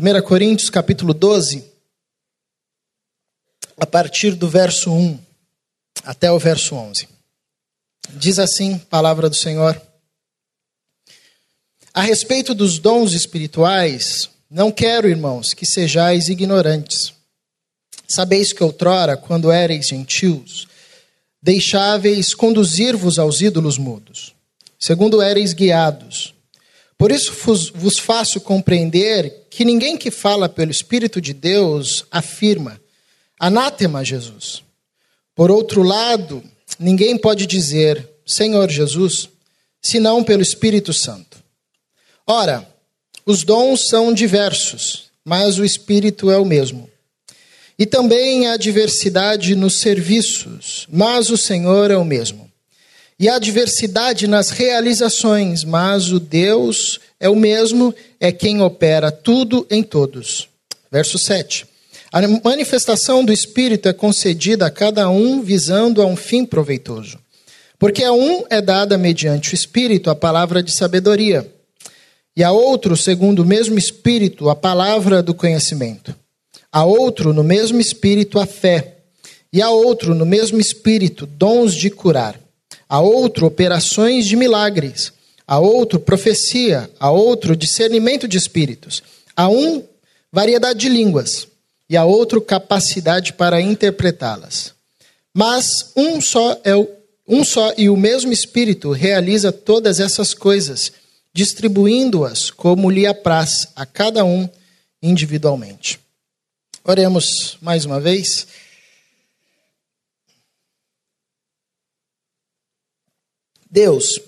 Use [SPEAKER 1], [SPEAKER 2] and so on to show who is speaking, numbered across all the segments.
[SPEAKER 1] 1 Coríntios capítulo 12, a partir do verso 1 até o verso 11. Diz assim, palavra do Senhor: A respeito dos dons espirituais, não quero, irmãos, que sejais ignorantes. Sabeis que outrora, quando éreis gentios, deixáveis conduzir-vos aos ídolos mudos, segundo éreis guiados por isso vos faço compreender que ninguém que fala pelo Espírito de Deus afirma: Anátema Jesus. Por outro lado, ninguém pode dizer Senhor Jesus, senão pelo Espírito Santo. Ora, os dons são diversos, mas o Espírito é o mesmo. E também há diversidade nos serviços, mas o Senhor é o mesmo. E há diversidade nas realizações, mas o Deus é o mesmo, é quem opera tudo em todos. Verso 7. A manifestação do Espírito é concedida a cada um visando a um fim proveitoso. Porque a um é dada mediante o Espírito a palavra de sabedoria, e a outro, segundo o mesmo Espírito, a palavra do conhecimento. A outro, no mesmo Espírito, a fé, e a outro, no mesmo Espírito, dons de curar a outro operações de milagres, a outro profecia, a outro discernimento de espíritos, a um variedade de línguas e a outro capacidade para interpretá-las. Mas um só é o, um só e o mesmo espírito realiza todas essas coisas, distribuindo-as como lhe apraz a cada um individualmente. Oremos mais uma vez. Deus,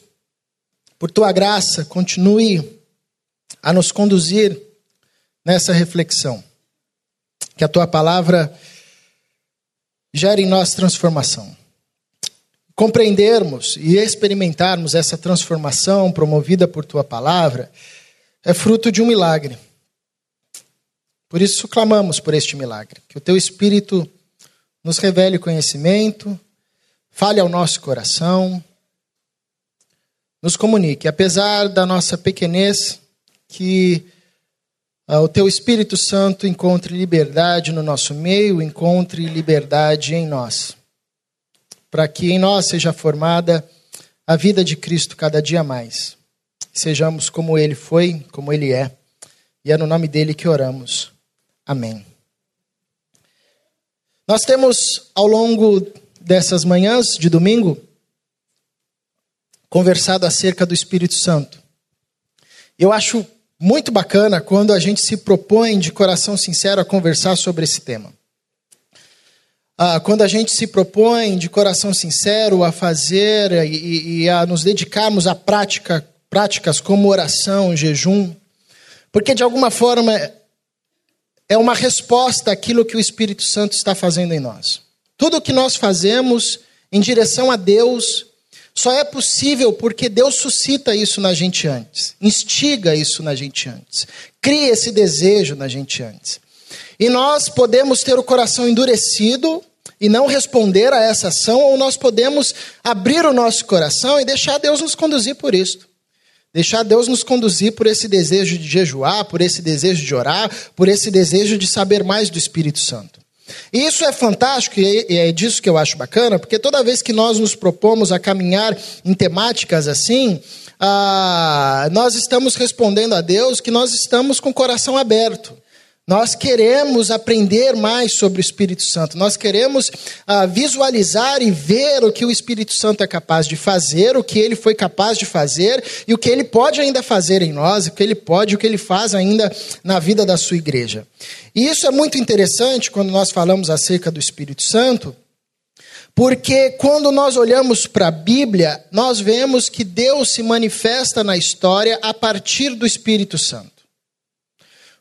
[SPEAKER 1] por tua graça, continue a nos conduzir nessa reflexão. Que a tua palavra gere em nós transformação. Compreendermos e experimentarmos essa transformação promovida por tua palavra é fruto de um milagre. Por isso clamamos por este milagre. Que o teu Espírito nos revele conhecimento, fale ao nosso coração nos comunique, apesar da nossa pequenez, que uh, o teu Espírito Santo encontre liberdade no nosso meio, encontre liberdade em nós, para que em nós seja formada a vida de Cristo cada dia mais. Sejamos como ele foi, como ele é, e é no nome dele que oramos. Amém. Nós temos ao longo dessas manhãs de domingo conversado acerca do Espírito Santo. Eu acho muito bacana quando a gente se propõe de coração sincero a conversar sobre esse tema. Ah, quando a gente se propõe de coração sincero a fazer e, e a nos dedicarmos a prática, práticas como oração, jejum, porque de alguma forma é uma resposta àquilo que o Espírito Santo está fazendo em nós. Tudo o que nós fazemos em direção a Deus só é possível porque Deus suscita isso na gente antes, instiga isso na gente antes, cria esse desejo na gente antes. E nós podemos ter o coração endurecido e não responder a essa ação, ou nós podemos abrir o nosso coração e deixar Deus nos conduzir por isso. Deixar Deus nos conduzir por esse desejo de jejuar, por esse desejo de orar, por esse desejo de saber mais do Espírito Santo. E isso é fantástico e é disso que eu acho bacana, porque toda vez que nós nos propomos a caminhar em temáticas assim, ah, nós estamos respondendo a Deus que nós estamos com o coração aberto. Nós queremos aprender mais sobre o Espírito Santo, nós queremos ah, visualizar e ver o que o Espírito Santo é capaz de fazer, o que ele foi capaz de fazer e o que ele pode ainda fazer em nós, o que ele pode, o que ele faz ainda na vida da sua igreja. E isso é muito interessante quando nós falamos acerca do Espírito Santo, porque quando nós olhamos para a Bíblia, nós vemos que Deus se manifesta na história a partir do Espírito Santo.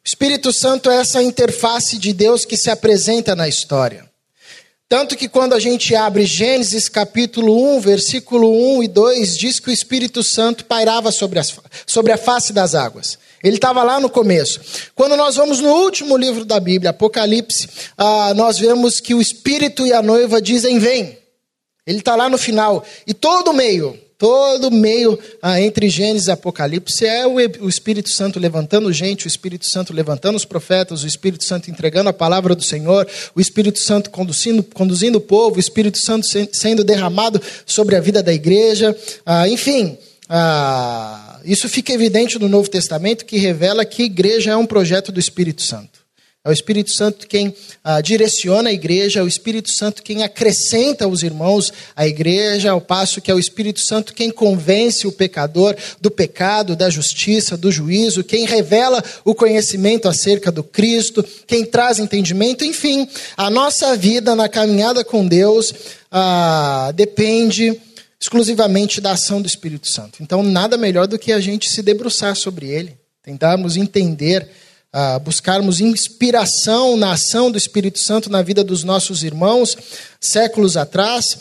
[SPEAKER 1] O Espírito Santo é essa interface de Deus que se apresenta na história. Tanto que quando a gente abre Gênesis capítulo 1, versículo 1 e 2, diz que o Espírito Santo pairava sobre, as, sobre a face das águas. Ele estava lá no começo. Quando nós vamos no último livro da Bíblia, Apocalipse, ah, nós vemos que o Espírito e a noiva dizem: Vem. Ele está lá no final. E todo o meio, Todo meio ah, entre Gênesis e Apocalipse é o, o Espírito Santo levantando gente, o Espírito Santo levantando os profetas, o Espírito Santo entregando a palavra do Senhor, o Espírito Santo conduzindo, conduzindo o povo, o Espírito Santo se, sendo derramado sobre a vida da igreja. Ah, enfim, ah, isso fica evidente no Novo Testamento que revela que a igreja é um projeto do Espírito Santo. É o Espírito Santo quem ah, direciona a igreja, é o Espírito Santo quem acrescenta os irmãos à igreja, ao passo que é o Espírito Santo quem convence o pecador do pecado, da justiça, do juízo, quem revela o conhecimento acerca do Cristo, quem traz entendimento, enfim, a nossa vida na caminhada com Deus ah, depende exclusivamente da ação do Espírito Santo. Então, nada melhor do que a gente se debruçar sobre ele, tentarmos entender buscarmos inspiração na ação do Espírito Santo na vida dos nossos irmãos séculos atrás,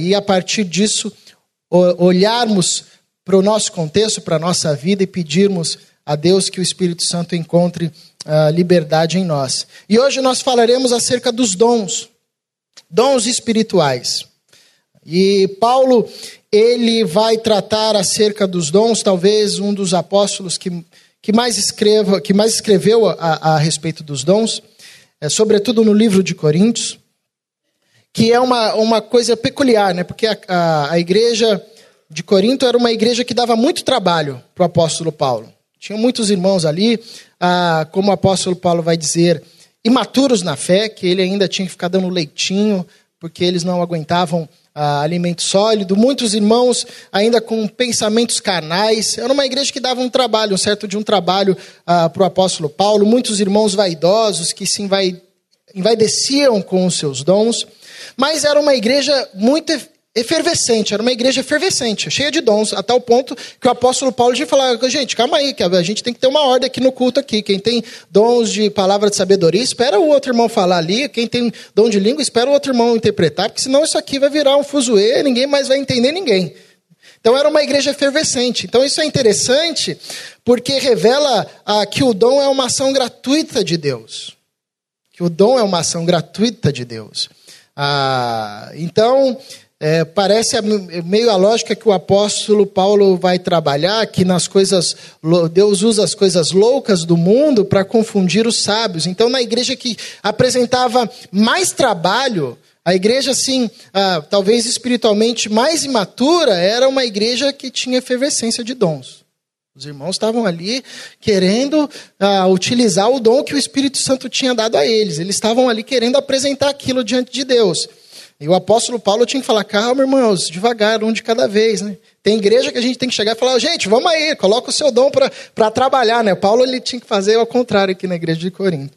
[SPEAKER 1] e a partir disso olharmos para o nosso contexto, para a nossa vida e pedirmos a Deus que o Espírito Santo encontre liberdade em nós. E hoje nós falaremos acerca dos dons, dons espirituais. E Paulo, ele vai tratar acerca dos dons, talvez um dos apóstolos que que mais, escreva, que mais escreveu a, a respeito dos dons, é, sobretudo no livro de Coríntios, que é uma, uma coisa peculiar, né? porque a, a, a igreja de Corinto era uma igreja que dava muito trabalho para o apóstolo Paulo. Tinha muitos irmãos ali, ah, como o apóstolo Paulo vai dizer, imaturos na fé, que ele ainda tinha que ficar dando leitinho, porque eles não aguentavam ah, alimento sólido, muitos irmãos ainda com pensamentos carnais. Era uma igreja que dava um trabalho, um certo de um trabalho ah, para o apóstolo Paulo, muitos irmãos vaidosos que se envaideciam com os seus dons, mas era uma igreja muito efervescente, era uma igreja efervescente, cheia de dons, a tal ponto que o apóstolo Paulo tinha falado, gente, calma aí, que a gente tem que ter uma ordem aqui no culto aqui, quem tem dons de palavra de sabedoria, espera o outro irmão falar ali, quem tem dom de língua, espera o outro irmão interpretar, porque senão isso aqui vai virar um fuzuê, ninguém mais vai entender ninguém. Então era uma igreja efervescente. Então isso é interessante, porque revela ah, que o dom é uma ação gratuita de Deus. Que o dom é uma ação gratuita de Deus. Ah, então, é, parece meio a lógica que o apóstolo Paulo vai trabalhar, que nas coisas Deus usa as coisas loucas do mundo para confundir os sábios. Então, na igreja que apresentava mais trabalho, a igreja, assim, ah, talvez espiritualmente mais imatura, era uma igreja que tinha efervescência de dons. Os irmãos estavam ali querendo ah, utilizar o dom que o Espírito Santo tinha dado a eles. Eles estavam ali querendo apresentar aquilo diante de Deus. E o apóstolo Paulo tinha que falar, calma, irmãos, devagar, um de cada vez, né? Tem igreja que a gente tem que chegar e falar, gente, vamos aí, coloca o seu dom para trabalhar, né? Paulo ele tinha que fazer ao contrário aqui na igreja de Corinto.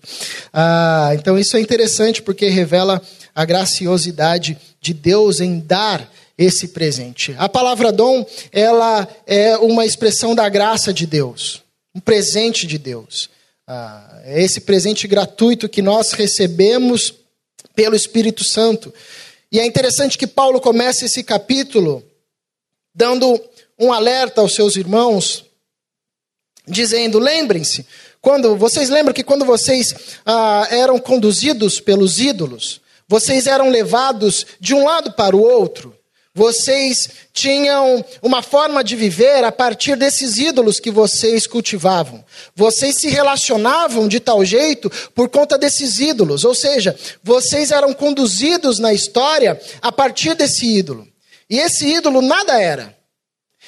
[SPEAKER 1] Ah, então isso é interessante porque revela a graciosidade de Deus em dar esse presente. A palavra dom, ela é uma expressão da graça de Deus, um presente de Deus. Ah, é esse presente gratuito que nós recebemos pelo Espírito Santo. E é interessante que Paulo comece esse capítulo dando um alerta aos seus irmãos, dizendo: lembrem-se, quando vocês lembram que quando vocês ah, eram conduzidos pelos ídolos, vocês eram levados de um lado para o outro. Vocês tinham uma forma de viver a partir desses ídolos que vocês cultivavam. Vocês se relacionavam de tal jeito por conta desses ídolos. Ou seja, vocês eram conduzidos na história a partir desse ídolo. E esse ídolo nada era.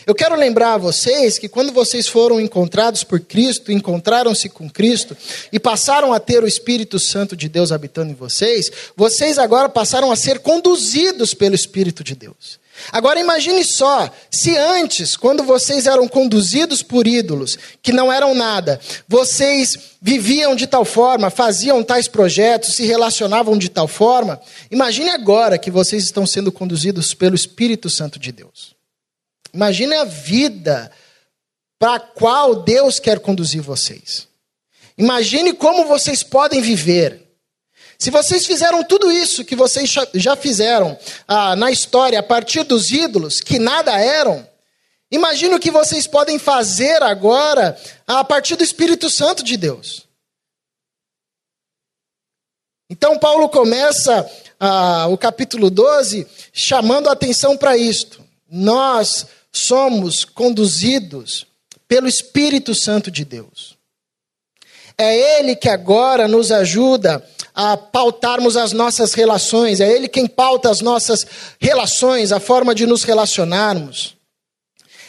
[SPEAKER 1] Eu quero lembrar a vocês que quando vocês foram encontrados por Cristo, encontraram-se com Cristo e passaram a ter o Espírito Santo de Deus habitando em vocês, vocês agora passaram a ser conduzidos pelo Espírito de Deus. Agora imagine só, se antes, quando vocês eram conduzidos por ídolos, que não eram nada, vocês viviam de tal forma, faziam tais projetos, se relacionavam de tal forma, imagine agora que vocês estão sendo conduzidos pelo Espírito Santo de Deus. Imagine a vida para a qual Deus quer conduzir vocês. Imagine como vocês podem viver. Se vocês fizeram tudo isso que vocês já fizeram ah, na história a partir dos ídolos, que nada eram, imagine o que vocês podem fazer agora a partir do Espírito Santo de Deus. Então, Paulo começa ah, o capítulo 12 chamando a atenção para isto. nós somos conduzidos pelo Espírito Santo de Deus. É Ele que agora nos ajuda a pautarmos as nossas relações, é Ele quem pauta as nossas relações, a forma de nos relacionarmos.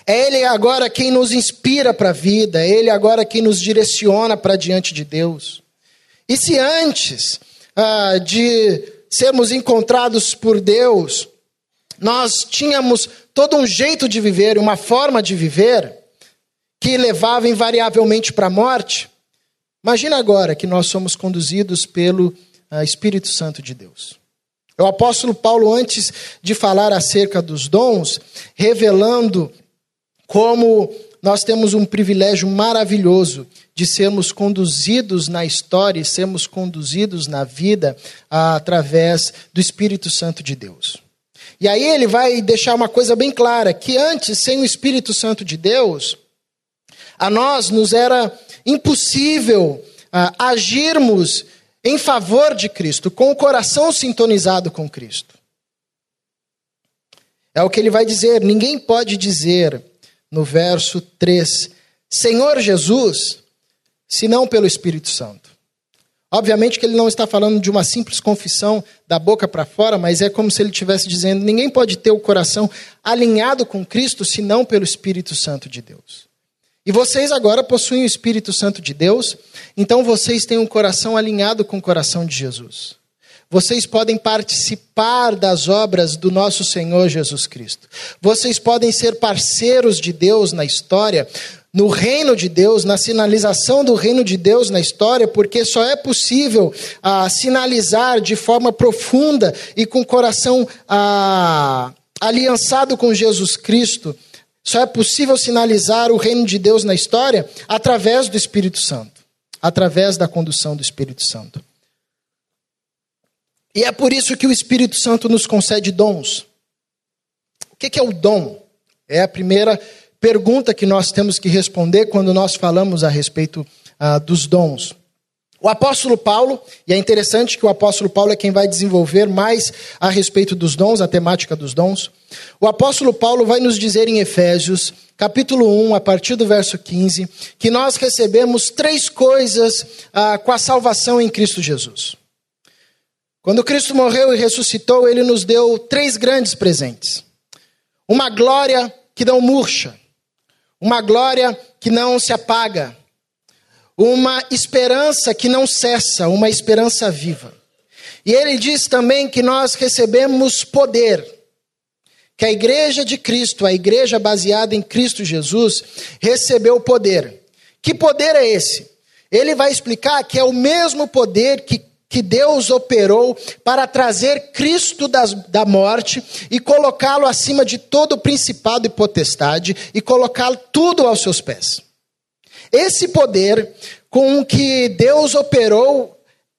[SPEAKER 1] É Ele agora quem nos inspira para a vida, é Ele agora quem nos direciona para diante de Deus. E se antes ah, de sermos encontrados por Deus, nós tínhamos todo um jeito de viver, uma forma de viver, que levava invariavelmente para a morte, imagina agora que nós somos conduzidos pelo ah, Espírito Santo de Deus. O apóstolo Paulo, antes de falar acerca dos dons, revelando como nós temos um privilégio maravilhoso de sermos conduzidos na história e sermos conduzidos na vida através do Espírito Santo de Deus. E aí ele vai deixar uma coisa bem clara: que antes, sem o Espírito Santo de Deus, a nós nos era impossível ah, agirmos em favor de Cristo, com o coração sintonizado com Cristo. É o que ele vai dizer: ninguém pode dizer no verso 3, Senhor Jesus, senão pelo Espírito Santo. Obviamente que ele não está falando de uma simples confissão da boca para fora, mas é como se ele estivesse dizendo: ninguém pode ter o coração alinhado com Cristo senão pelo Espírito Santo de Deus. E vocês agora possuem o Espírito Santo de Deus, então vocês têm um coração alinhado com o coração de Jesus vocês podem participar das obras do nosso Senhor Jesus Cristo. Vocês podem ser parceiros de Deus na história, no reino de Deus, na sinalização do reino de Deus na história, porque só é possível ah, sinalizar de forma profunda e com coração ah, aliançado com Jesus Cristo. Só é possível sinalizar o reino de Deus na história através do Espírito Santo, através da condução do Espírito Santo. E é por isso que o Espírito Santo nos concede dons. O que é o dom? É a primeira pergunta que nós temos que responder quando nós falamos a respeito ah, dos dons. O apóstolo Paulo, e é interessante que o apóstolo Paulo é quem vai desenvolver mais a respeito dos dons, a temática dos dons. O apóstolo Paulo vai nos dizer em Efésios, capítulo 1, a partir do verso 15, que nós recebemos três coisas ah, com a salvação em Cristo Jesus. Quando Cristo morreu e ressuscitou, ele nos deu três grandes presentes: uma glória que não murcha, uma glória que não se apaga, uma esperança que não cessa, uma esperança viva. E ele diz também que nós recebemos poder, que a igreja de Cristo, a igreja baseada em Cristo Jesus, recebeu poder. Que poder é esse? Ele vai explicar que é o mesmo poder que que Deus operou para trazer Cristo das, da morte e colocá-lo acima de todo principado e potestade e colocá-lo tudo aos seus pés. Esse poder com que Deus operou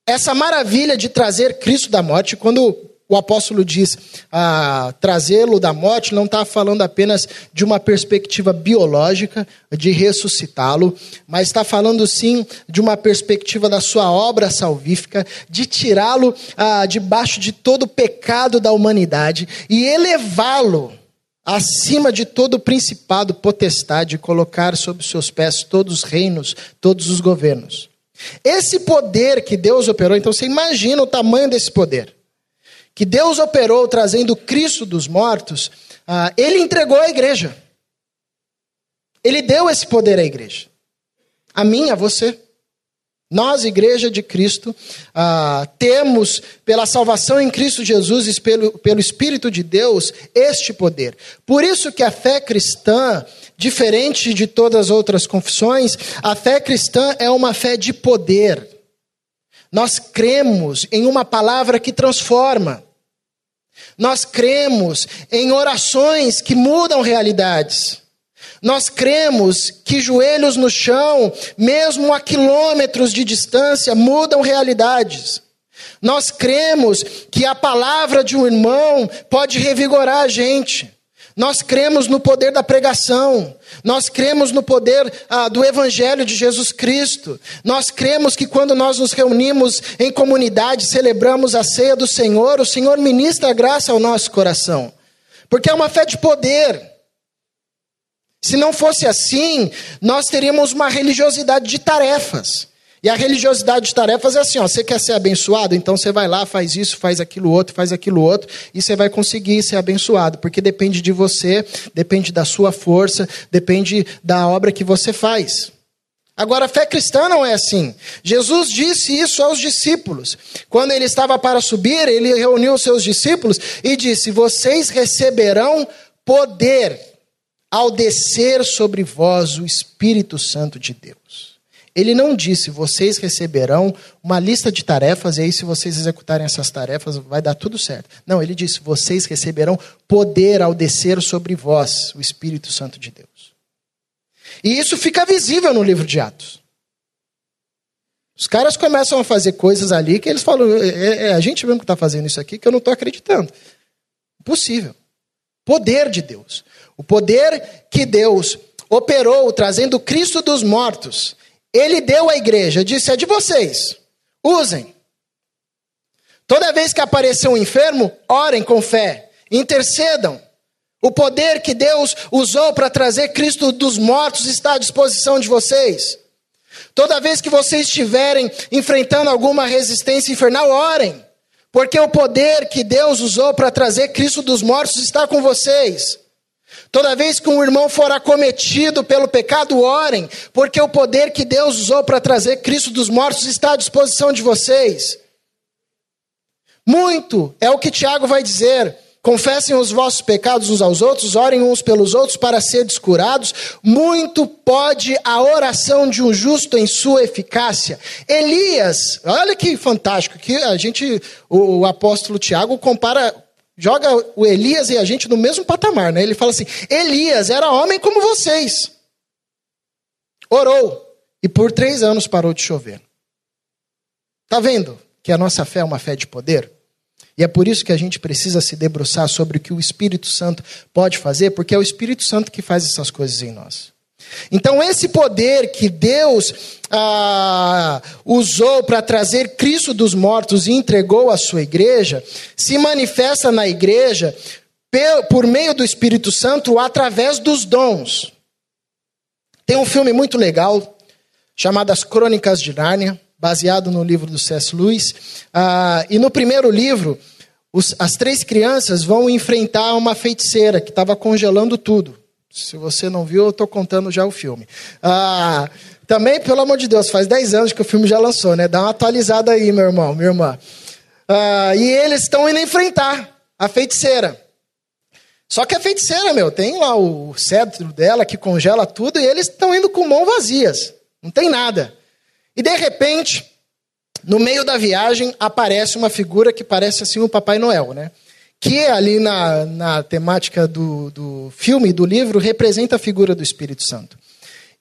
[SPEAKER 1] essa maravilha de trazer Cristo da morte, quando o apóstolo diz ah, trazê-lo da morte, não está falando apenas de uma perspectiva biológica, de ressuscitá-lo, mas está falando sim de uma perspectiva da sua obra salvífica, de tirá-lo ah, debaixo de todo o pecado da humanidade e elevá-lo acima de todo o principado, potestade, colocar sob seus pés todos os reinos, todos os governos. Esse poder que Deus operou, então você imagina o tamanho desse poder que Deus operou trazendo Cristo dos mortos, ah, ele entregou à igreja. Ele deu esse poder à igreja. A mim, a você. Nós, Igreja de Cristo, ah, temos, pela salvação em Cristo Jesus e pelo, pelo Espírito de Deus, este poder. Por isso que a fé cristã, diferente de todas as outras confissões, a fé cristã é uma fé de poder. Nós cremos em uma palavra que transforma. Nós cremos em orações que mudam realidades. Nós cremos que joelhos no chão, mesmo a quilômetros de distância, mudam realidades. Nós cremos que a palavra de um irmão pode revigorar a gente. Nós cremos no poder da pregação, nós cremos no poder ah, do Evangelho de Jesus Cristo, nós cremos que quando nós nos reunimos em comunidade, celebramos a ceia do Senhor, o Senhor ministra a graça ao nosso coração. Porque é uma fé de poder. Se não fosse assim, nós teríamos uma religiosidade de tarefas. E a religiosidade de tarefas é assim: ó, você quer ser abençoado? Então você vai lá, faz isso, faz aquilo outro, faz aquilo outro, e você vai conseguir ser abençoado, porque depende de você, depende da sua força, depende da obra que você faz. Agora, a fé cristã não é assim. Jesus disse isso aos discípulos. Quando ele estava para subir, ele reuniu os seus discípulos e disse: Vocês receberão poder ao descer sobre vós o Espírito Santo de Deus. Ele não disse, vocês receberão uma lista de tarefas, e aí, se vocês executarem essas tarefas, vai dar tudo certo. Não, ele disse, vocês receberão poder ao descer sobre vós o Espírito Santo de Deus. E isso fica visível no livro de Atos. Os caras começam a fazer coisas ali que eles falam, é, é, é a gente mesmo que está fazendo isso aqui que eu não estou acreditando. Impossível. Poder de Deus. O poder que Deus operou trazendo Cristo dos mortos, ele deu à igreja, disse: é de vocês, usem. Toda vez que aparecer um enfermo, orem com fé, intercedam. O poder que Deus usou para trazer Cristo dos mortos está à disposição de vocês. Toda vez que vocês estiverem enfrentando alguma resistência infernal, orem, porque o poder que Deus usou para trazer Cristo dos mortos está com vocês. Toda vez que um irmão for acometido pelo pecado, orem, porque o poder que Deus usou para trazer Cristo dos mortos está à disposição de vocês. Muito é o que Tiago vai dizer. Confessem os vossos pecados uns aos outros, orem uns pelos outros para serem curados. Muito pode a oração de um justo em sua eficácia. Elias, olha que fantástico, que a gente, o, o apóstolo Tiago compara joga o Elias e a gente no mesmo patamar, né? Ele fala assim: Elias era homem como vocês. Orou e por três anos parou de chover. Tá vendo que a nossa fé é uma fé de poder? E é por isso que a gente precisa se debruçar sobre o que o Espírito Santo pode fazer, porque é o Espírito Santo que faz essas coisas em nós. Então, esse poder que Deus ah, usou para trazer Cristo dos mortos e entregou à sua igreja, se manifesta na igreja por meio do Espírito Santo através dos dons. Tem um filme muito legal chamado As Crônicas de Nárnia, baseado no livro do C.S. Lewis. Ah, e no primeiro livro, os, as três crianças vão enfrentar uma feiticeira que estava congelando tudo. Se você não viu, eu estou contando já o filme. Ah, também, pelo amor de Deus, faz 10 anos que o filme já lançou, né? Dá uma atualizada aí, meu irmão, minha irmã. Ah, e eles estão indo enfrentar a feiticeira. Só que a feiticeira, meu, tem lá o cetro dela que congela tudo e eles estão indo com mãos vazias. Não tem nada. E de repente, no meio da viagem, aparece uma figura que parece assim o Papai Noel, né? Que ali na, na temática do, do filme, do livro, representa a figura do Espírito Santo.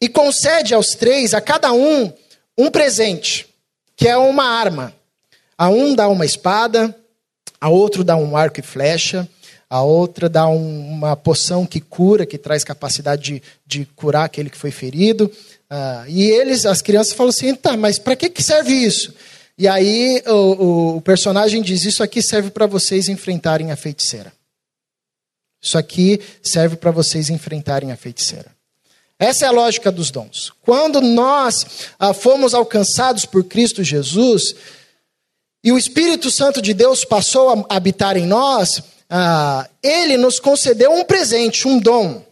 [SPEAKER 1] E concede aos três, a cada um, um presente, que é uma arma. A um dá uma espada, a outro dá um arco e flecha, a outra dá um, uma poção que cura, que traz capacidade de, de curar aquele que foi ferido. Uh, e eles, as crianças, falam assim: tá, mas para que, que serve isso? E aí o, o personagem diz: Isso aqui serve para vocês enfrentarem a feiticeira. Isso aqui serve para vocês enfrentarem a feiticeira. Essa é a lógica dos dons. Quando nós ah, fomos alcançados por Cristo Jesus e o Espírito Santo de Deus passou a habitar em nós, ah, ele nos concedeu um presente, um dom,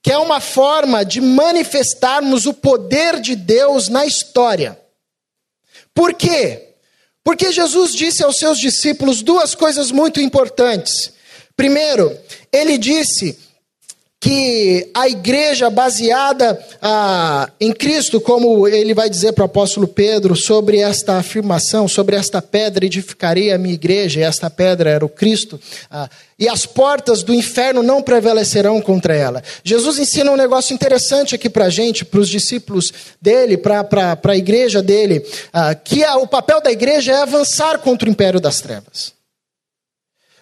[SPEAKER 1] que é uma forma de manifestarmos o poder de Deus na história. Por quê? Porque Jesus disse aos seus discípulos duas coisas muito importantes. Primeiro, ele disse que a igreja baseada ah, em Cristo, como ele vai dizer para o apóstolo Pedro sobre esta afirmação, sobre esta pedra edificarei a minha igreja, e esta pedra era o Cristo, ah, e as portas do inferno não prevalecerão contra ela. Jesus ensina um negócio interessante aqui para a gente, para os discípulos dele, para a igreja dele, ah, que o papel da igreja é avançar contra o império das trevas.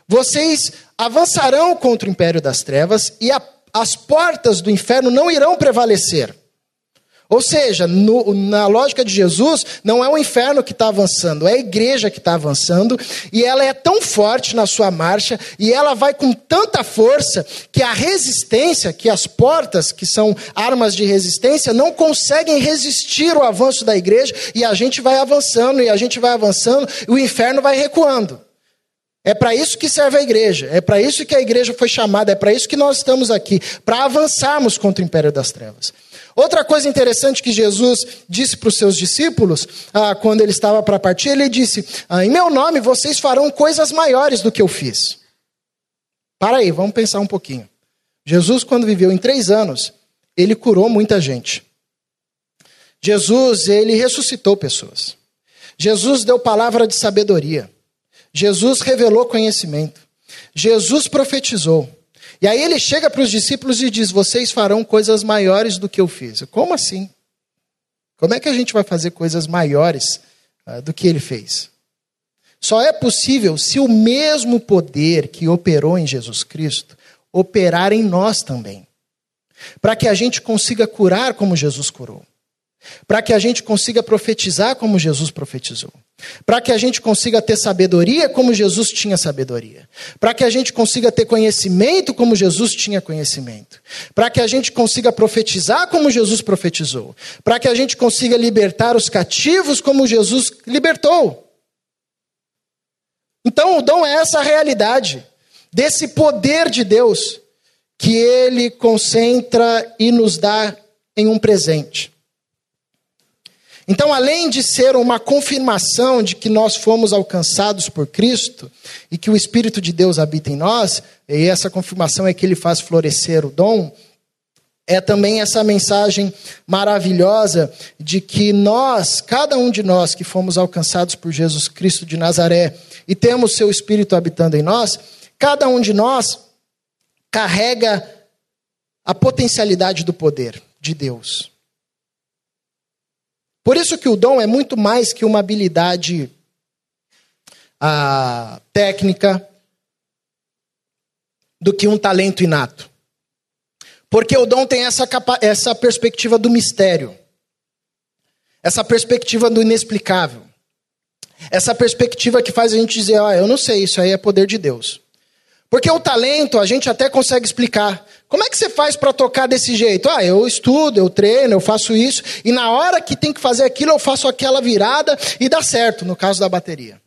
[SPEAKER 1] Vocês avançarão contra o império das trevas e a as portas do inferno não irão prevalecer. Ou seja, no, na lógica de Jesus, não é o inferno que está avançando, é a igreja que está avançando, e ela é tão forte na sua marcha, e ela vai com tanta força, que a resistência, que as portas, que são armas de resistência, não conseguem resistir o avanço da igreja, e a gente vai avançando, e a gente vai avançando, e o inferno vai recuando. É para isso que serve a igreja, é para isso que a igreja foi chamada, é para isso que nós estamos aqui, para avançarmos contra o império das trevas. Outra coisa interessante que Jesus disse para os seus discípulos, ah, quando ele estava para partir, ele disse: ah, Em meu nome vocês farão coisas maiores do que eu fiz. Para aí, vamos pensar um pouquinho. Jesus, quando viveu em três anos, ele curou muita gente. Jesus, ele ressuscitou pessoas. Jesus deu palavra de sabedoria. Jesus revelou conhecimento. Jesus profetizou. E aí ele chega para os discípulos e diz: Vocês farão coisas maiores do que eu fiz. Como assim? Como é que a gente vai fazer coisas maiores uh, do que ele fez? Só é possível se o mesmo poder que operou em Jesus Cristo operar em nós também. Para que a gente consiga curar como Jesus curou para que a gente consiga profetizar como Jesus profetizou, para que a gente consiga ter sabedoria como Jesus tinha sabedoria, para que a gente consiga ter conhecimento como Jesus tinha conhecimento, para que a gente consiga profetizar como Jesus profetizou, para que a gente consiga libertar os cativos como Jesus libertou. Então, o dom é essa realidade desse poder de Deus que ele concentra e nos dá em um presente. Então, além de ser uma confirmação de que nós fomos alcançados por Cristo e que o Espírito de Deus habita em nós, e essa confirmação é que ele faz florescer o dom, é também essa mensagem maravilhosa de que nós, cada um de nós que fomos alcançados por Jesus Cristo de Nazaré e temos seu Espírito habitando em nós, cada um de nós carrega a potencialidade do poder de Deus. Por isso que o dom é muito mais que uma habilidade ah, técnica do que um talento inato. Porque o dom tem essa, essa perspectiva do mistério, essa perspectiva do inexplicável, essa perspectiva que faz a gente dizer: ah, eu não sei, isso aí é poder de Deus. Porque o talento a gente até consegue explicar. Como é que você faz para tocar desse jeito? Ah, eu estudo, eu treino, eu faço isso, e na hora que tem que fazer aquilo, eu faço aquela virada e dá certo, no caso da bateria.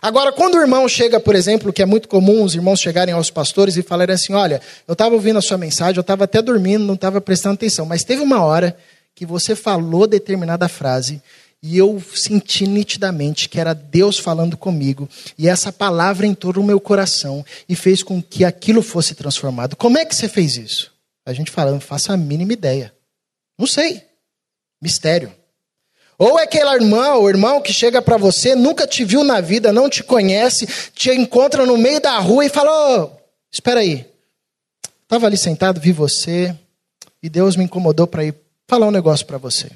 [SPEAKER 1] Agora, quando o irmão chega, por exemplo, que é muito comum os irmãos chegarem aos pastores e falarem assim: Olha, eu estava ouvindo a sua mensagem, eu estava até dormindo, não estava prestando atenção, mas teve uma hora que você falou determinada frase e eu senti nitidamente que era Deus falando comigo, e essa palavra entrou no meu coração e fez com que aquilo fosse transformado. Como é que você fez isso? A gente fala, não faço a mínima ideia. Não sei. Mistério. Ou é aquela irmã ou irmão que chega para você, nunca te viu na vida, não te conhece, te encontra no meio da rua e fala: oh, espera aí. Estava ali sentado, vi você, e Deus me incomodou para ir falar um negócio para você.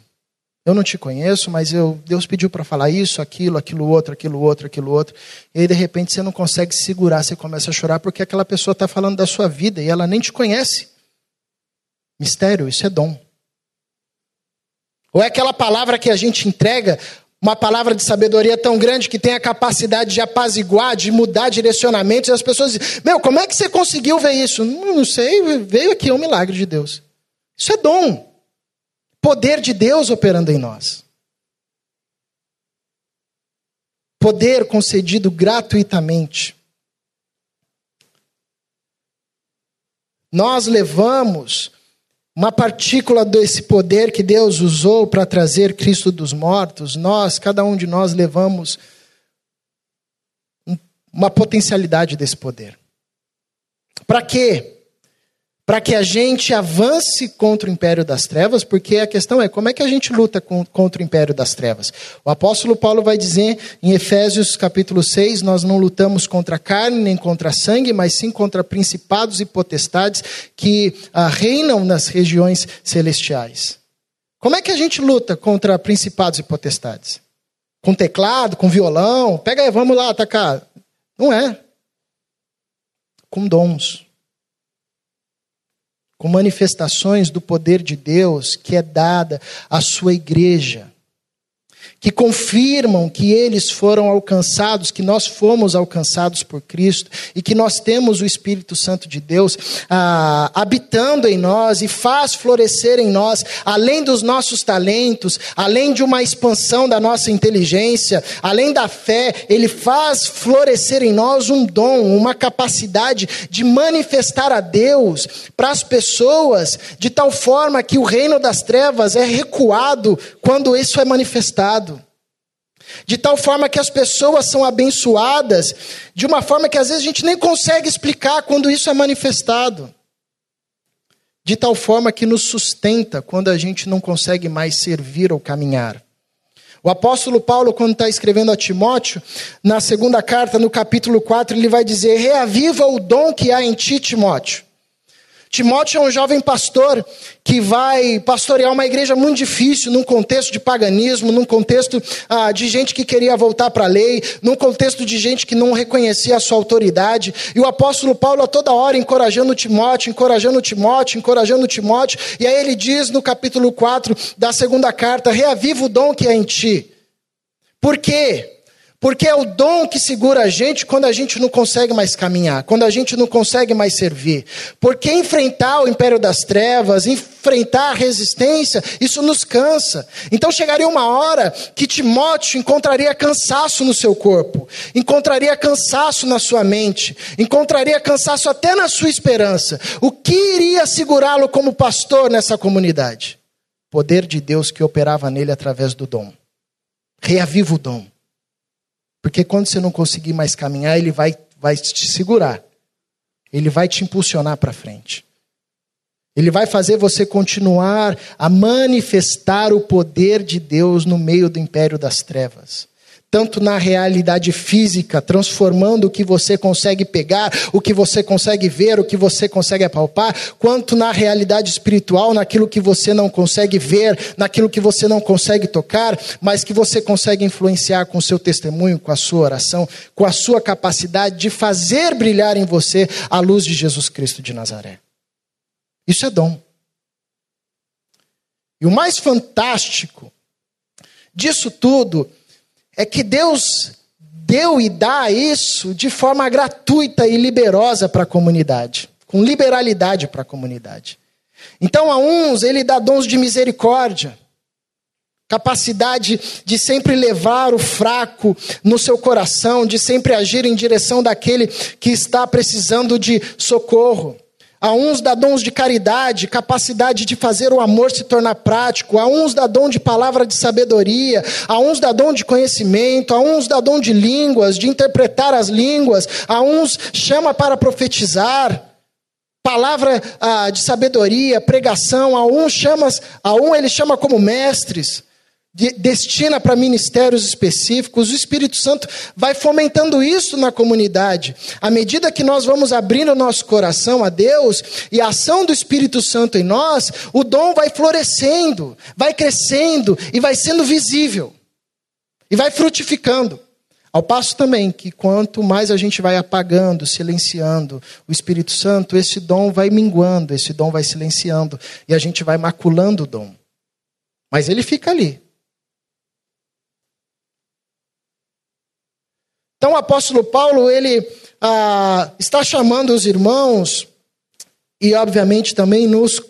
[SPEAKER 1] Eu não te conheço, mas eu, Deus pediu para falar isso, aquilo, aquilo outro, aquilo outro, aquilo outro. E aí, de repente, você não consegue segurar, você começa a chorar porque aquela pessoa está falando da sua vida e ela nem te conhece. Mistério, isso é dom. Ou é aquela palavra que a gente entrega, uma palavra de sabedoria tão grande que tem a capacidade de apaziguar, de mudar direcionamentos, e as pessoas dizem: Meu, como é que você conseguiu ver isso? Não, não sei, veio aqui, é um milagre de Deus. Isso é dom poder de Deus operando em nós. Poder concedido gratuitamente. Nós levamos uma partícula desse poder que Deus usou para trazer Cristo dos mortos, nós, cada um de nós, levamos uma potencialidade desse poder. Para quê? Para que a gente avance contra o império das trevas, porque a questão é como é que a gente luta contra o império das trevas. O apóstolo Paulo vai dizer em Efésios capítulo 6, nós não lutamos contra a carne nem contra a sangue, mas sim contra principados e potestades que ah, reinam nas regiões celestiais. Como é que a gente luta contra principados e potestades? Com teclado, com violão? Pega aí, vamos lá atacar. Não é. Com dons com manifestações do poder de Deus que é dada à sua igreja que confirmam que eles foram alcançados, que nós fomos alcançados por Cristo e que nós temos o Espírito Santo de Deus ah, habitando em nós e faz florescer em nós, além dos nossos talentos, além de uma expansão da nossa inteligência, além da fé, ele faz florescer em nós um dom, uma capacidade de manifestar a Deus para as pessoas, de tal forma que o reino das trevas é recuado quando isso é manifestado de tal forma que as pessoas são abençoadas, de uma forma que às vezes a gente nem consegue explicar quando isso é manifestado. De tal forma que nos sustenta quando a gente não consegue mais servir ou caminhar. O apóstolo Paulo, quando está escrevendo a Timóteo, na segunda carta, no capítulo 4, ele vai dizer: Reaviva o dom que há em ti, Timóteo. Timóteo é um jovem pastor que vai pastorear uma igreja muito difícil, num contexto de paganismo, num contexto ah, de gente que queria voltar para a lei, num contexto de gente que não reconhecia a sua autoridade. E o apóstolo Paulo a toda hora encorajando Timóteo, encorajando Timóteo, encorajando Timóteo. E aí ele diz no capítulo 4 da segunda carta: Reaviva o dom que é em ti. Por quê? Porque é o dom que segura a gente quando a gente não consegue mais caminhar, quando a gente não consegue mais servir. Porque enfrentar o império das trevas, enfrentar a resistência, isso nos cansa. Então chegaria uma hora que Timóteo encontraria cansaço no seu corpo, encontraria cansaço na sua mente, encontraria cansaço até na sua esperança. O que iria segurá-lo como pastor nessa comunidade? Poder de Deus que operava nele através do dom. Reaviva o dom. Porque quando você não conseguir mais caminhar, ele vai, vai te segurar. Ele vai te impulsionar para frente. Ele vai fazer você continuar a manifestar o poder de Deus no meio do império das trevas tanto na realidade física, transformando o que você consegue pegar, o que você consegue ver, o que você consegue apalpar, quanto na realidade espiritual, naquilo que você não consegue ver, naquilo que você não consegue tocar, mas que você consegue influenciar com o seu testemunho, com a sua oração, com a sua capacidade de fazer brilhar em você a luz de Jesus Cristo de Nazaré. Isso é dom. E o mais fantástico disso tudo é que Deus deu e dá isso de forma gratuita e liberosa para a comunidade, com liberalidade para a comunidade. Então, a uns ele dá dons de misericórdia, capacidade de sempre levar o fraco no seu coração, de sempre agir em direção daquele que está precisando de socorro. A uns dá dons de caridade, capacidade de fazer o amor se tornar prático. A uns dá dom de palavra de sabedoria. A uns dá dom de conhecimento. A uns dá dom de línguas, de interpretar as línguas. A uns chama para profetizar. Palavra ah, de sabedoria, pregação. A um chama, a um ele chama como mestres destina para ministérios específicos, o Espírito Santo vai fomentando isso na comunidade. À medida que nós vamos abrindo nosso coração a Deus e a ação do Espírito Santo em nós, o dom vai florescendo, vai crescendo e vai sendo visível. E vai frutificando. Ao passo também que quanto mais a gente vai apagando, silenciando o Espírito Santo, esse dom vai minguando, esse dom vai silenciando e a gente vai maculando o dom. Mas ele fica ali. Então o apóstolo Paulo, ele ah, está chamando os irmãos e, obviamente, também nos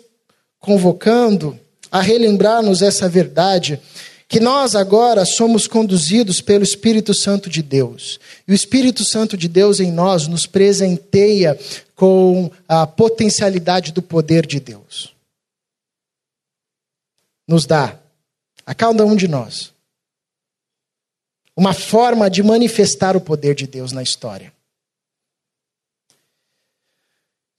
[SPEAKER 1] convocando a relembrar-nos essa verdade, que nós agora somos conduzidos pelo Espírito Santo de Deus. E o Espírito Santo de Deus em nós nos presenteia com a potencialidade do poder de Deus. Nos dá a cada um de nós uma forma de manifestar o poder de Deus na história.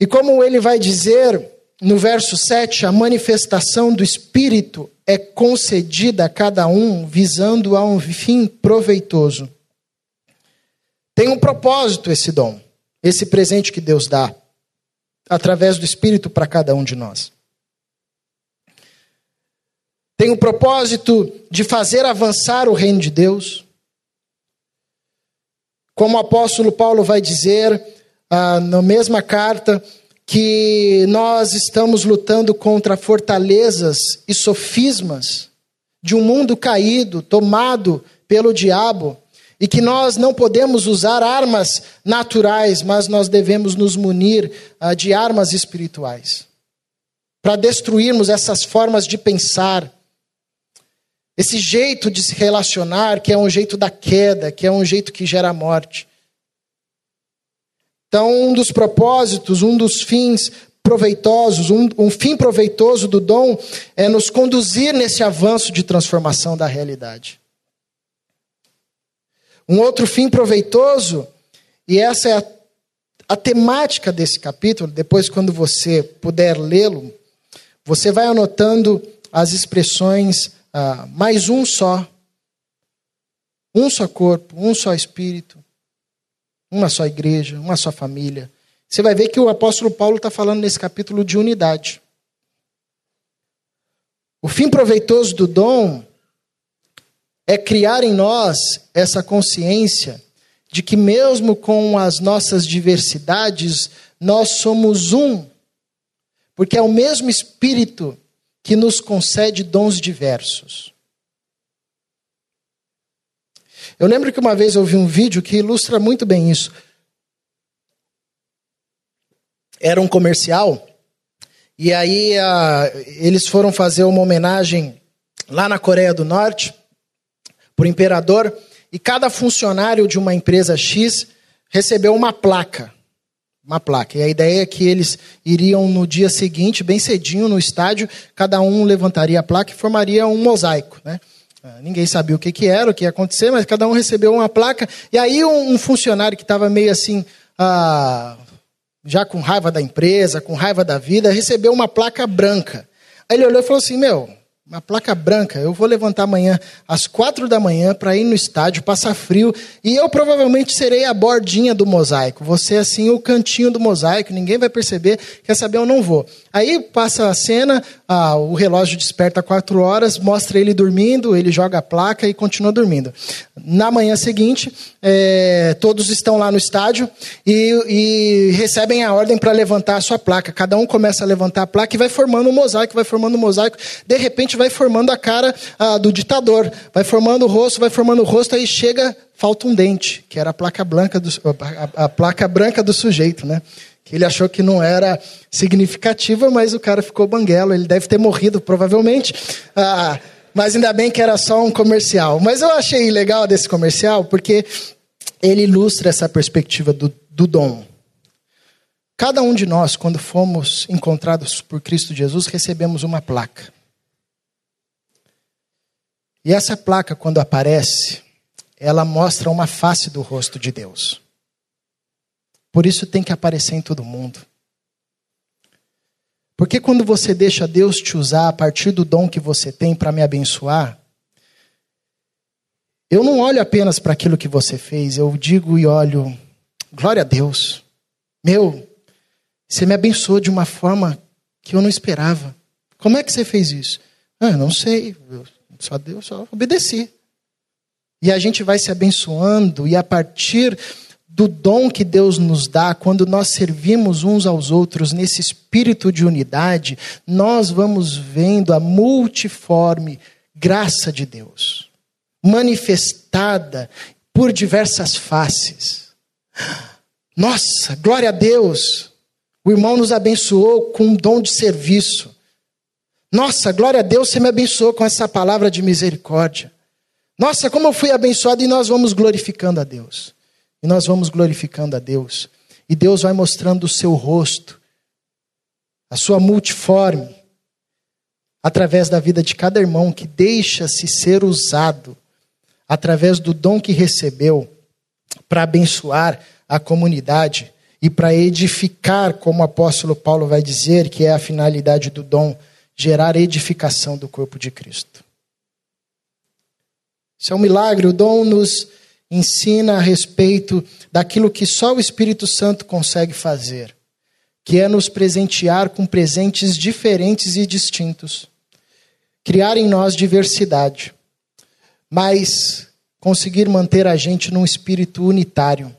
[SPEAKER 1] E como ele vai dizer no verso 7, a manifestação do Espírito é concedida a cada um visando a um fim proveitoso. Tem um propósito esse dom, esse presente que Deus dá, através do Espírito para cada um de nós. Tem o propósito de fazer avançar o reino de Deus, como o apóstolo Paulo vai dizer ah, na mesma carta, que nós estamos lutando contra fortalezas e sofismas de um mundo caído, tomado pelo diabo, e que nós não podemos usar armas naturais, mas nós devemos nos munir uh, de armas espirituais. Para destruirmos essas formas de pensar, esse jeito de se relacionar, que é um jeito da queda, que é um jeito que gera morte. Então, um dos propósitos, um dos fins proveitosos, um, um fim proveitoso do dom é nos conduzir nesse avanço de transformação da realidade. Um outro fim proveitoso, e essa é a, a temática desse capítulo, depois, quando você puder lê-lo, você vai anotando as expressões ah, mais um só, um só corpo, um só espírito, uma só igreja, uma só família. Você vai ver que o apóstolo Paulo está falando nesse capítulo de unidade. O fim proveitoso do dom é criar em nós essa consciência de que, mesmo com as nossas diversidades, nós somos um, porque é o mesmo Espírito que nos concede dons diversos. Eu lembro que uma vez eu vi um vídeo que ilustra muito bem isso. Era um comercial, e aí a, eles foram fazer uma homenagem lá na Coreia do Norte o imperador, e cada funcionário de uma empresa X recebeu uma placa. Uma placa. E a ideia é que eles iriam no dia seguinte, bem cedinho, no estádio, cada um levantaria a placa e formaria um mosaico. Né? Ah, ninguém sabia o que, que era, o que ia acontecer, mas cada um recebeu uma placa. E aí um, funcionário que estava meio assim, ah, já com raiva da empresa, com raiva da vida, recebeu uma placa branca. Aí ele olhou e falou assim: Meu, uma placa branca. Eu vou levantar amanhã às quatro da manhã para ir no estádio, passar frio, e eu provavelmente serei a bordinha do mosaico. Você assim o cantinho do mosaico, ninguém vai perceber. Quer saber? Eu não vou. Aí passa a cena, ah, o relógio desperta quatro horas, mostra ele dormindo, ele joga a placa e continua dormindo. Na manhã seguinte, é, todos estão lá no estádio e, e recebem a ordem para levantar a sua placa. Cada um começa a levantar a placa e vai formando um mosaico, vai formando um mosaico. De repente vai formando a cara ah, do ditador, vai formando o rosto, vai formando o rosto, aí chega, falta um dente, que era a placa branca do, a, a placa branca do sujeito, né? que ele achou que não era significativa, mas o cara ficou banguelo, ele deve ter morrido provavelmente. Ah, mas ainda bem que era só um comercial. Mas eu achei legal desse comercial porque ele ilustra essa perspectiva do, do dom. Cada um de nós, quando fomos encontrados por Cristo Jesus, recebemos uma placa. E essa placa, quando aparece, ela mostra uma face do rosto de Deus. Por isso tem que aparecer em todo mundo. Porque quando você deixa Deus te usar a partir do dom que você tem para me abençoar, eu não olho apenas para aquilo que você fez, eu digo e olho, glória a Deus. Meu, você me abençoou de uma forma que eu não esperava. Como é que você fez isso? Ah, não sei, só Deus, só obedeci. E a gente vai se abençoando e a partir do dom que Deus nos dá, quando nós servimos uns aos outros nesse espírito de unidade, nós vamos vendo a multiforme graça de Deus, manifestada por diversas faces. Nossa, glória a Deus! O irmão nos abençoou com um dom de serviço. Nossa, glória a Deus, você me abençoou com essa palavra de misericórdia. Nossa, como eu fui abençoado e nós vamos glorificando a Deus. E nós vamos glorificando a Deus. E Deus vai mostrando o seu rosto, a sua multiforme, através da vida de cada irmão que deixa-se ser usado, através do dom que recebeu, para abençoar a comunidade e para edificar, como o apóstolo Paulo vai dizer, que é a finalidade do dom, gerar edificação do corpo de Cristo. Isso é um milagre, o dom nos ensina a respeito daquilo que só o Espírito Santo consegue fazer, que é nos presentear com presentes diferentes e distintos, criar em nós diversidade, mas conseguir manter a gente num espírito unitário,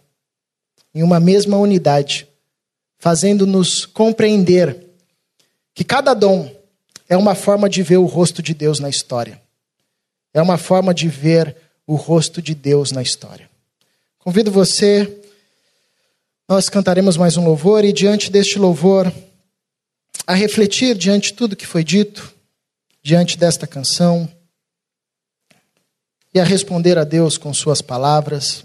[SPEAKER 1] em uma mesma unidade,
[SPEAKER 2] fazendo-nos compreender que cada dom é uma forma de ver o rosto de Deus na história. É uma forma de ver o rosto de Deus na história. Convido você, nós cantaremos mais um louvor e diante deste louvor, a refletir diante de tudo que foi dito, diante desta canção, e a responder a Deus com Suas palavras.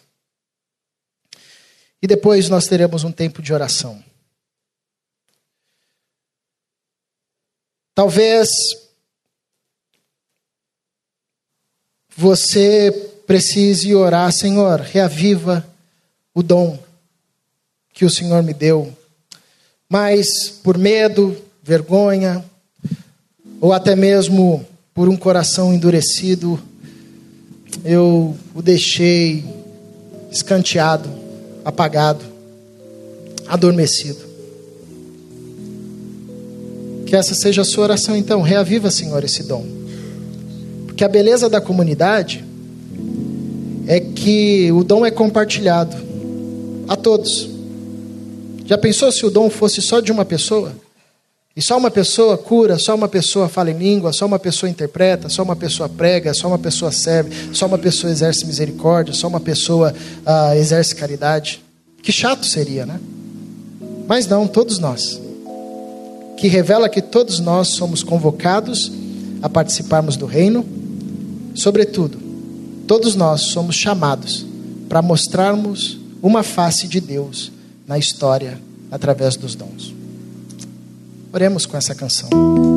[SPEAKER 2] E depois nós teremos um tempo de oração. Talvez você precise orar, Senhor, reaviva o dom que o Senhor me deu. Mas por medo, vergonha, ou até mesmo por um coração endurecido, eu o deixei escanteado, apagado, adormecido. Que essa seja a sua oração, então. Reaviva, Senhor, esse dom. Porque a beleza da comunidade é que o dom é compartilhado a todos. Já pensou se o dom fosse só de uma pessoa? E só uma pessoa cura, só uma pessoa fala em língua, só uma pessoa interpreta, só uma pessoa prega, só uma pessoa serve, só uma pessoa exerce misericórdia, só uma pessoa uh, exerce caridade. Que chato seria, né? Mas não, todos nós que revela que todos nós somos convocados a participarmos do reino. Sobretudo, todos nós somos chamados para mostrarmos uma face de Deus na história através dos dons. Oremos com essa canção.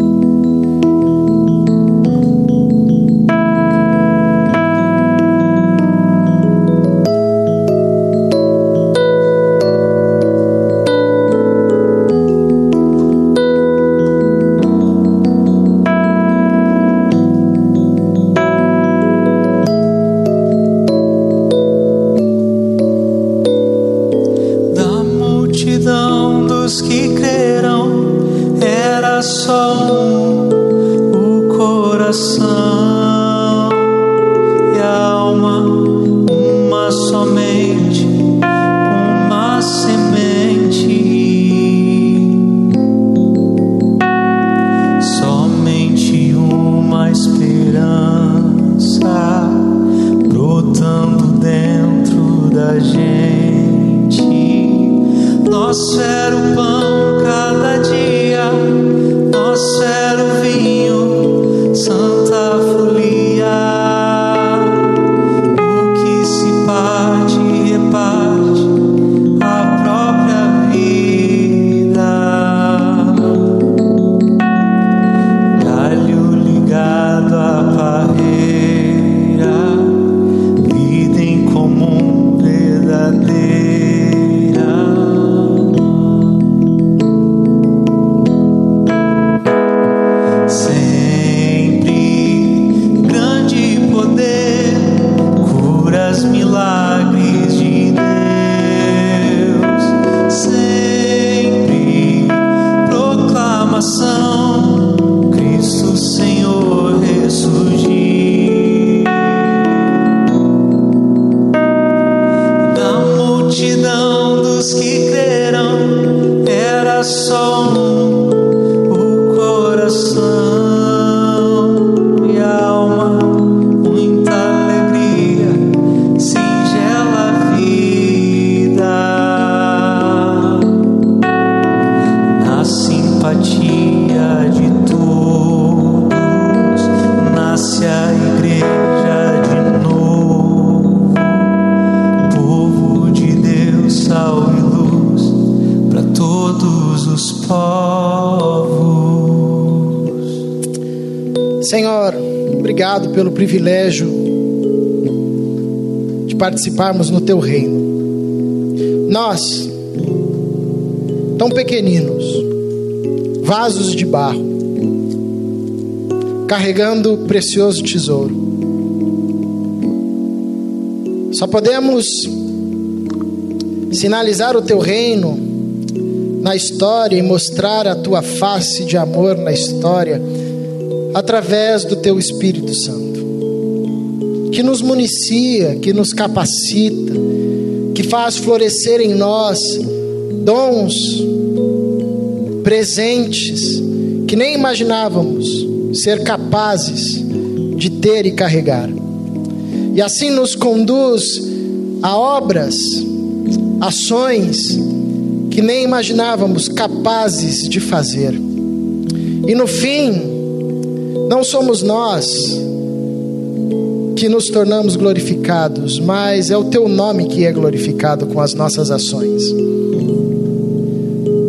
[SPEAKER 2] Obrigado pelo privilégio de participarmos no teu reino. Nós, tão pequeninos, vasos de barro, carregando o precioso tesouro. Só podemos sinalizar o teu reino na história e mostrar a tua face de amor na história através do teu Espírito Santo, que nos municia, que nos capacita, que faz florescer em nós dons
[SPEAKER 1] presentes que nem imaginávamos ser capazes de ter e carregar. E assim nos conduz a obras, ações que nem imaginávamos capazes de fazer. E no fim, não somos nós que nos tornamos glorificados, mas é o teu nome que é glorificado com as nossas ações.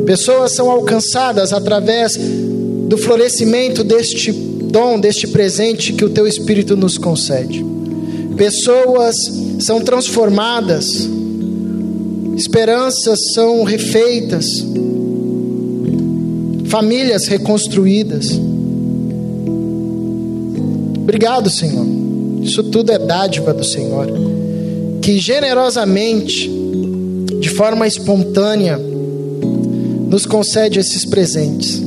[SPEAKER 1] Pessoas são alcançadas através do florescimento deste dom, deste presente que o teu Espírito nos concede. Pessoas são transformadas, esperanças são refeitas, famílias reconstruídas. Obrigado, Senhor. Isso tudo é dádiva do Senhor, que generosamente, de forma espontânea, nos concede esses presentes.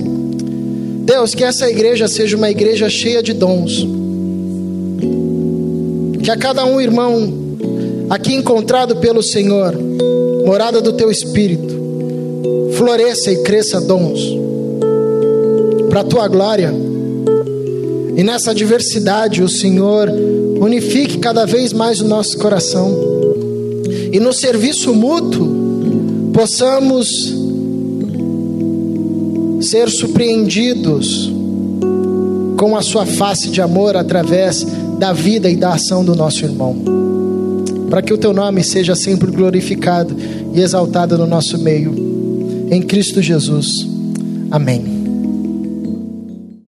[SPEAKER 1] Deus, que essa igreja seja uma igreja cheia de dons. Que a cada um irmão aqui encontrado pelo Senhor, morada do teu espírito, floresça e cresça dons para a tua glória. E nessa diversidade, o Senhor unifique cada vez mais o nosso coração. E no serviço mútuo, possamos ser surpreendidos com a sua face de amor através da vida e da ação do nosso irmão. Para que o teu nome seja sempre glorificado e exaltado no nosso meio. Em Cristo Jesus. Amém.